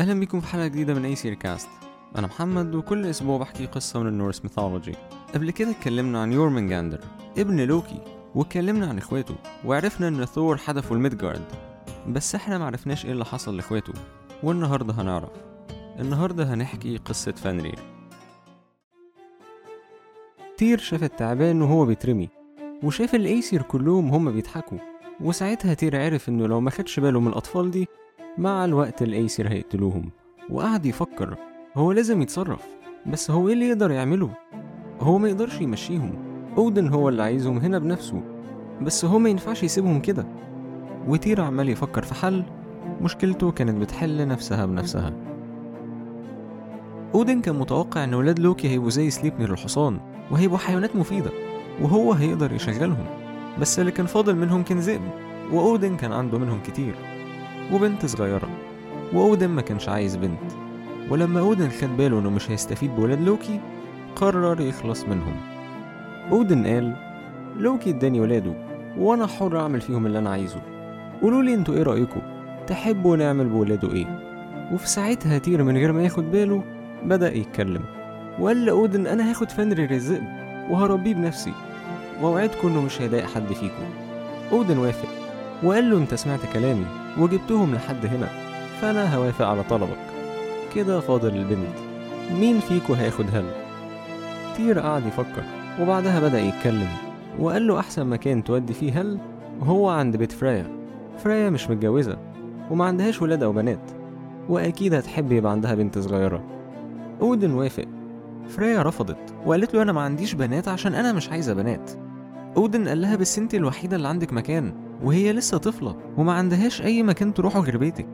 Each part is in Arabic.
أهلا بكم في حلقة جديدة من Aesir Cast أنا محمد وكل أسبوع بحكي قصة من ال Norse mythology قبل كده اتكلمنا عن يورمنجاندر ابن لوكي واتكلمنا عن إخواته وعرفنا إن ثور حدفوا الميدجارد بس إحنا معرفناش إيه اللي حصل لإخواته والنهاردة هنعرف. النهارده هنحكي قصة فانرير. تير شاف التعبان وهو بيترمي وشاف الأيسير كلهم هما بيضحكوا. وساعتها تير عرف إنه لو ما خدش باله من الأطفال دي مع الوقت الايسير هيقتلوهم. وقعد يفكر هو لازم يتصرف بس هو إيه اللي يقدر يعمله؟ هو ما يقدرش يمشيهم. أودن هو اللي عايزهم هنا بنفسه بس هو ما ينفعش يسيبهم كده. وتير عمال يفكر في حل مشكلته كانت بتحل نفسها بنفسها. أودن كان متوقع إن ولاد لوكي هيبقوا زي سليبنر الحصان وهيبقوا حيوانات مفيدة وهو هيقدر يشغلهم. بس اللي كان فاضل منهم كان ذئب وأودن كان عنده منهم كتير. وبنت صغيرة وأودن ما كانش عايز بنت. ولما أودن خد باله إنه مش هيستفيد بولاد لوكي قرر يخلص منهم. أودن قال لوكي إداني ولاده وأنا حر أعمل فيهم اللي أنا عايزه. قولوا لي إنتوا إيه رأيكم؟ تحبوا نعمل بولاده إيه؟ وفي ساعتها تير من غير ما ياخد باله بدأ يتكلم. وقال لأودن أنا هاخد فنرير الذئب وهربيه بنفسي. واوعدكم إنه مش هيضايق حد فيكم. أودن وافق. وقال له انت سمعت كلامي وجبتهم لحد هنا فأنا هوافق على طلبك. كده فاضل البنت. مين فيكو هياخد هل؟ تير قعد يفكر وبعدها بدأ يتكلم وقال له أحسن مكان تودي فيه هل هو عند بيت فرايا فرايا مش متجوزة وما عندهاش ولاد أو بنات وأكيد هتحب يبقى عندها بنت صغيرة. أودن وافق. فرايا رفضت وقالت له أنا ما عنديش بنات عشان أنا مش عايزة بنات. أودن قال لها بس أنت الوحيدة اللي عندك مكان. وهي لسه طفلة وما عندهاش أي مكان تروحه غير بيتك.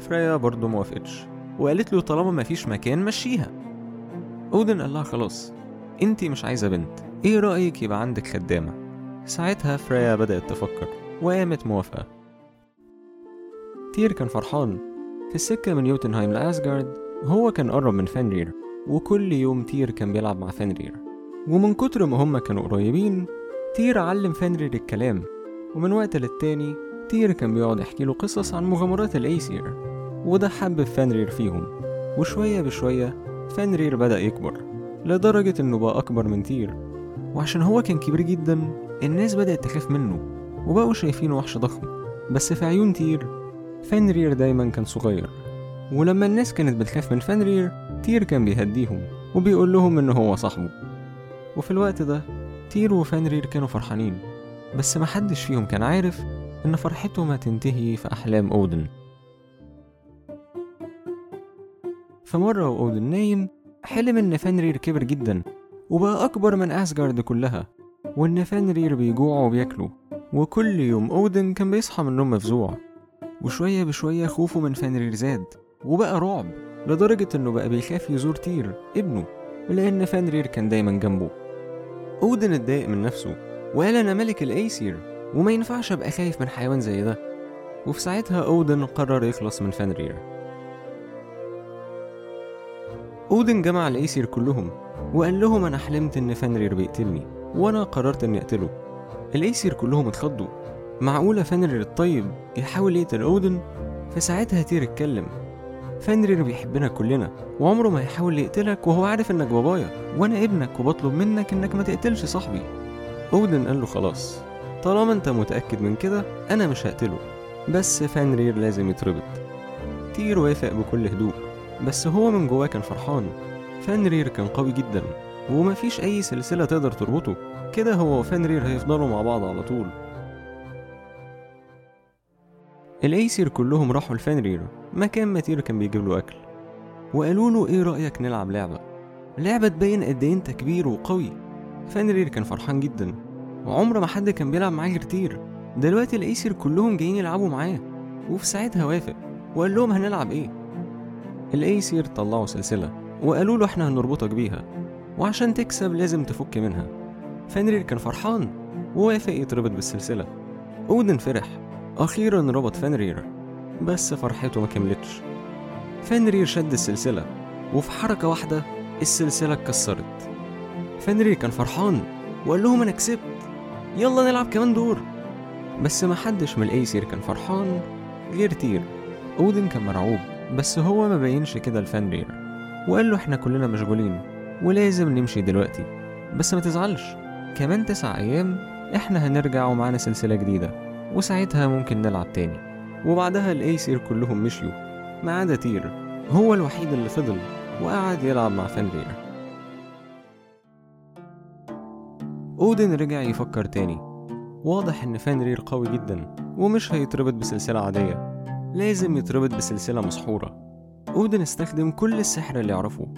فرايا برضه موافقتش وقالت له طالما مفيش مكان مشيها. أودن قال لها خلاص انتي مش عايزة بنت إيه رأيك يبقى عندك خدامة؟ ساعتها فريا بدأت تفكر وقامت موافقة. تير كان فرحان. في السكة من يوتنهايم لأسجارد هو كان قرب من فنرير وكل يوم تير كان بيلعب مع فنرير. ومن كتر ما هما كانوا قريبين تير علم فنرير الكلام. ومن وقت للتاني تير كان بيقعد يحكي له قصص عن مغامرات الأيسير وده حبب فنرير فيهم. وشوية بشوية فنرير بدأ يكبر لدرجة إنه بقى أكبر من تير. وعشان هو كان كبير جدا الناس بدأت تخاف منه وبقوا شايفينه وحش ضخم. بس في عيون تير فنرير دايما كان صغير. ولما الناس كانت بتخاف من فنرير تير كان بيهديهم وبيقول لهم إن هو صاحبه. وفي الوقت ده تير وفنرير كانوا فرحانين. بس محدش فيهم كان عارف إن فرحتهم هتنتهي في أحلام أودن. فمرة وأودن نايم حلم إن فنرير كبر جدا وبقى أكبر من أسجارد كلها وإن فنرير بيجوعوا وبياكلوا وكل يوم أودن كان بيصحى من النوم مفزوع وشوية بشوية خوفه من فنرير زاد وبقى رعب لدرجة إنه بقى بيخاف يزور تير ابنه لأن فنرير كان دايما جنبه. أودن اتضايق من نفسه وقال أنا ملك الأيسير وما ينفعش أبقى خايف من حيوان زي ده. وفي ساعتها أودن قرر يخلص من فنرير. أودن جمع الأيسير كلهم وقال لهم أنا حلمت إن فنرير بيقتلني وأنا قررت إني أقتله. الأيسير كلهم اتخضوا. معقولة فنرير الطيب يحاول يقتل أودن؟ فساعتها تير اتكلم. فنرير بيحبنا كلنا وعمره ما هيحاول يقتلك وهو عارف إنك بابايا وأنا ابنك وبطلب منك إنك ما تقتلش صاحبي. أودن قال له خلاص طالما أنت متأكد من كده أنا مش هقتله. بس فنرير لازم يتربط. تير وافق بكل هدوء بس هو من جواه كان فرحان. فنرير كان قوي جدا ومفيش أي سلسلة تقدر تربطه. كده هو وفنرير هيفضلوا مع بعض على طول. الأيسير كلهم راحوا لفنرير مكان ما تير كان بيجيب له أكل. وقالوا له إيه رأيك نلعب لعبة؟ لعبة تبين قد إيه أنت كبير وقوي. فنرير كان فرحان جدا وعمر ما حد كان بيلعب معاه غير تير. دلوقتي الأيسير كلهم جايين يلعبوا معاه وفي ساعتها وافق وقال لهم هنلعب إيه؟ الأيسير طلعوا سلسلة وقالوا له إحنا هنربطك بيها وعشان تكسب لازم تفك منها. فنرير كان فرحان ووافق يتربط بالسلسلة. أودن فرح أخيرا ربط فنرير بس فرحته ما كملتش. فنرير شد السلسلة وفي حركة واحدة السلسلة اتكسرت. فنرير كان فرحان وقال لهم أنا كسبت. يلا نلعب كمان دور. بس محدش من الأيسير كان فرحان غير تير. أودن كان مرعوب بس هو ما بينش كده لفانرير وقال له إحنا كلنا مشغولين ولازم نمشي دلوقتي بس ما تزعلش. كمان تسع أيام إحنا هنرجع ومعانا سلسلة جديدة وساعتها ممكن نلعب تاني. وبعدها الأيسير كلهم مشيوا ما عدا تير. هو الوحيد اللي فضل وقعد يلعب مع فانرير أودن رجع يفكر تاني. واضح إن فانرير قوي جدا ومش هيتربط بسلسلة عادية. لازم يتربط بسلسلة مسحورة. أودن استخدم كل السحر اللي يعرفه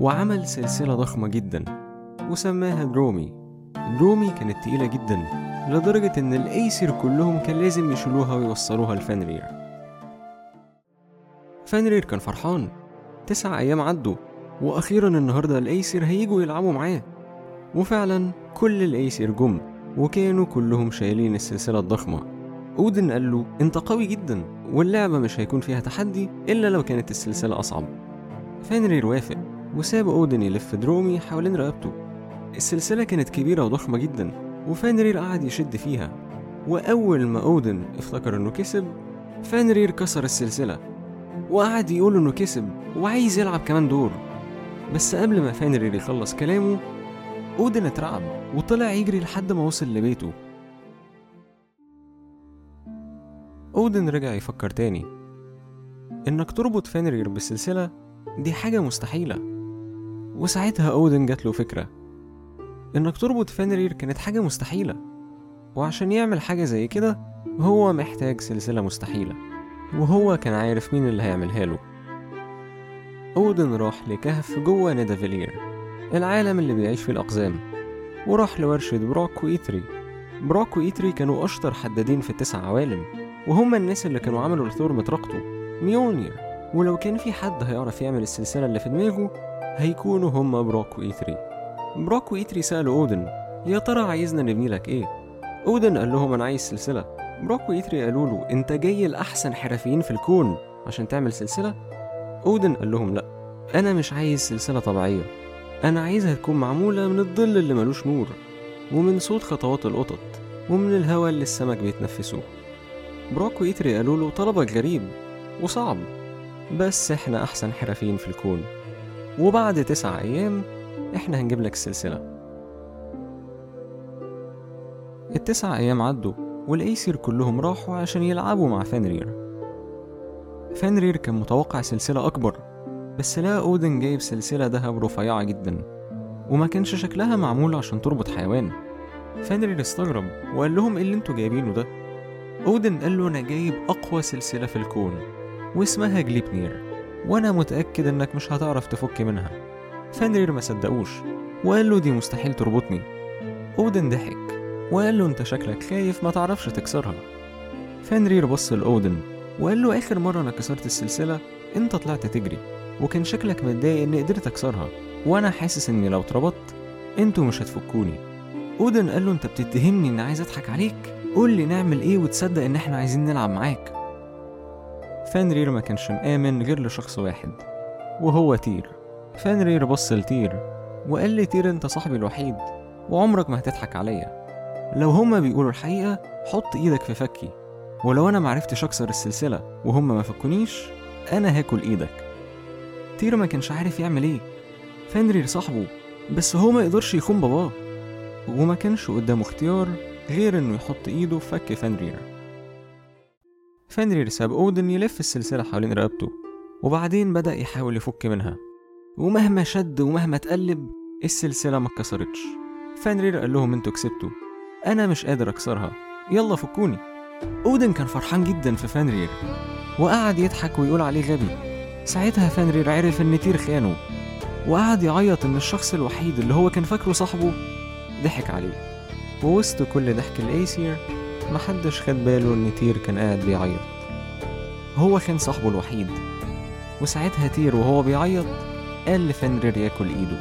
وعمل سلسلة ضخمة جدا وسماها درومي. درومي كانت تقيلة جدا لدرجة إن الأيسر كلهم كان لازم يشيلوها ويوصلوها لفانرير فانرير كان فرحان. تسع أيام عدوا وأخيرا النهاردة الأيسر هيجوا يلعبوا معاه. وفعلا كل الأيسر جم وكانوا كلهم شايلين السلسلة الضخمة. أودن قال له أنت قوي جدا واللعبة مش هيكون فيها تحدي إلا لو كانت السلسلة أصعب. فانرير وافق وساب أودن يلف درومي حوالين رقبته. السلسلة كانت كبيرة وضخمة جدا وفانرير قعد يشد فيها. وأول ما أودن افتكر إنه كسب فانرير كسر السلسلة وقعد يقول إنه كسب وعايز يلعب كمان دور. بس قبل ما فانرير يخلص كلامه أودن اترعب وطلع يجري لحد ما وصل لبيته. أودن رجع يفكر تاني. إنك تربط فانرير بالسلسلة دي حاجة مستحيلة. وساعتها أودن جات له فكرة. إنك تربط فانرير كانت حاجة مستحيلة. وعشان يعمل حاجة زي كده هو محتاج سلسلة مستحيلة. وهو كان عارف مين اللي هيعملها له. أودن راح لكهف جوه نيدافيلير العالم اللي بيعيش فيه الأقزام. وراح لورشة براك وإيتري براك وإيتري كانوا أشطر حدادين في التسع عوالم وهم الناس اللي كانوا عملوا لثور مطرقته ميولنير ولو كان في حد هيعرف يعمل السلسلة اللي في دماغه هيكونوا هم براك وإيتري براك وإيتري سألوا أودن يا ترى عايزنا نبني لك إيه؟ أودن قال لهم أنا عايز سلسلة. براك وإيتري قالوا له أنت جاي لأحسن حرفيين في الكون عشان تعمل سلسلة؟ أودن قال لهم لأ أنا مش عايز سلسلة طبيعية. أنا عايزها تكون معمولة من الظل اللي ملوش نور ومن صوت خطوات القطط ومن الهواء اللي السمك بيتنفسوه براك وإيتري قالوا له طلبك غريب وصعب بس إحنا أحسن حرفيين في الكون. وبعد تسع أيام إحنا هنجيب لك السلسلة. التسع أيام عدوا والأيسر كلهم راحوا عشان يلعبوا مع فانرير فانرير كان متوقع سلسلة أكبر بس لقى أودن جايب سلسلة دهب رفيعة جدا وما كانش شكلها معمول عشان تربط حيوان. فانرير استغرب وقال لهم إيه اللي أنتوا جايبينه ده؟ أودن قال له أنا جايب أقوى سلسلة في الكون واسمها جليبنير وأنا متأكد إنك مش هتعرف تفك منها. فانرير ما صدقوش وقال له دي مستحيل تربطني. أودن ضحك وقال له أنت شكلك خايف ما تعرفش تكسرها. فانرير بص لأودن وقال له آخر مرة أنا كسرت السلسلة أنت طلعت تجري. وكان شكلك متضايق إني قدرت أكسرها. وأنا حاسس إني لو اتربطت أنتوا مش هتفكوني. أودن قال له أنت بتتهمني إني عايز أضحك عليك؟ قول لي نعمل إيه وتصدق إن إحنا عايزين نلعب معاك. فانرير ما كانش مآمن غير لشخص واحد وهو تير. فانرير بص لتير وقال لي تير أنت صاحبي الوحيد وعمرك ما هتضحك عليا. لو هما بيقولوا الحقيقة حط إيدك في فكي. ولو أنا معرفتش أكسر السلسلة وهما ما فكونيش أنا هاكل إيدك. تير ما كانش عارف يعمل إيه. فانرير صاحبه بس هو ما يقدرش يخون باباه. وما كانش قدامه اختيار غير إنه يحط إيده في فك فانرير فانرير ساب أودن يلف السلسلة حوالين رقبته وبعدين بدأ يحاول يفك منها. ومهما شد ومهما اتقلب السلسلة ما اتكسرتش. فانرير قال لهم أنتوا كسبتوا. أنا مش قادر أكسرها. يلا فكوني. أودن كان فرحان جدا في فانرير وقعد يضحك ويقول عليه غبي. ساعتها فانرير عرف إن تير خانه وقعد يعيط إن الشخص الوحيد اللي هو كان فاكره صاحبه ضحك عليه. ووسط كل ضحك الايسير محدش خد باله إن تير كان قاعد بيعيط. هو كان صاحبه الوحيد. وساعتها تير وهو بيعيط قال لفانرير ياكل إيده.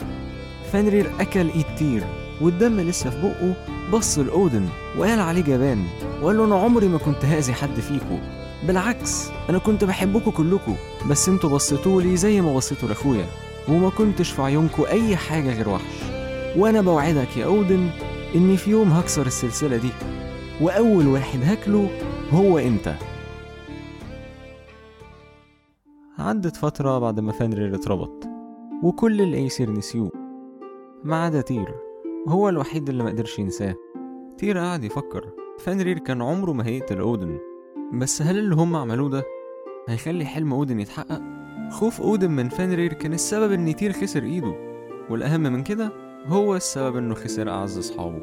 فانرير أكل إيد تير والدم لسه في بقه بص لأودن وقال عليه جبان وقال له أنا عمري ما كنت هأذي حد فيكو. بالعكس أنا كنت بحبكوا كلكوا بس أنتوا بصيتولي زي ما بصيتوا لأخويا وما كنتش في عيونكوا أي حاجة غير وحش. وأنا بوعدك يا أودن إني في يوم هكسر السلسلة دي وأول واحد هاكله هو أنت. عدت فترة بعد ما فانرير اتربط وكل الأيسر نسيوه ما عدا تير هو الوحيد اللي مقدرش ينساه. تير قعد يفكر فانرير كان عمره ما هيقتل أودن. بس هل اللي هم عملوه ده هيخلي حلم أودن يتحقق؟ خوف أودن من فانرير كان السبب إن تير خسر إيده والأهم من كده هو السبب إنه خسر أعز أصحابه.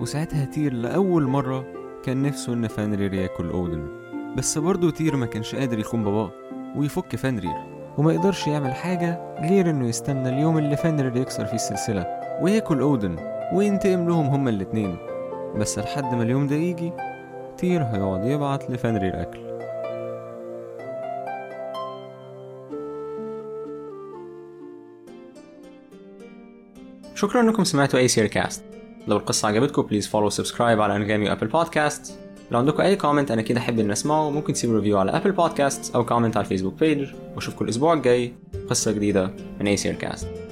وساعتها تير لأول مرة كان نفسه إن فانرير ياكل أودن. بس برضه تير ما كانش قادر يخون باباه ويفك فانرير. وما يقدرش يعمل حاجة غير إنه يستنى اليوم اللي فانرير يكسر فيه السلسلة وياكل أودن وينتقم لهم هما الاتنين. بس لحد ما اليوم ده يجي تير هيقعد يبعت لفانرير أكل شكرا إنكم سمعتوا أي سير كاست لو القصة عجبتكم please follow subscribe على انغامي و Apple Podcast لو عندكم أي comment أنا أكيد أحب ان أسمعه. ممكن تسيبوا review على Apple Podcast أو comment على ال Facebook page وأشوفكم الأسبوع الجاي. قصة جديدة من أي سير كاست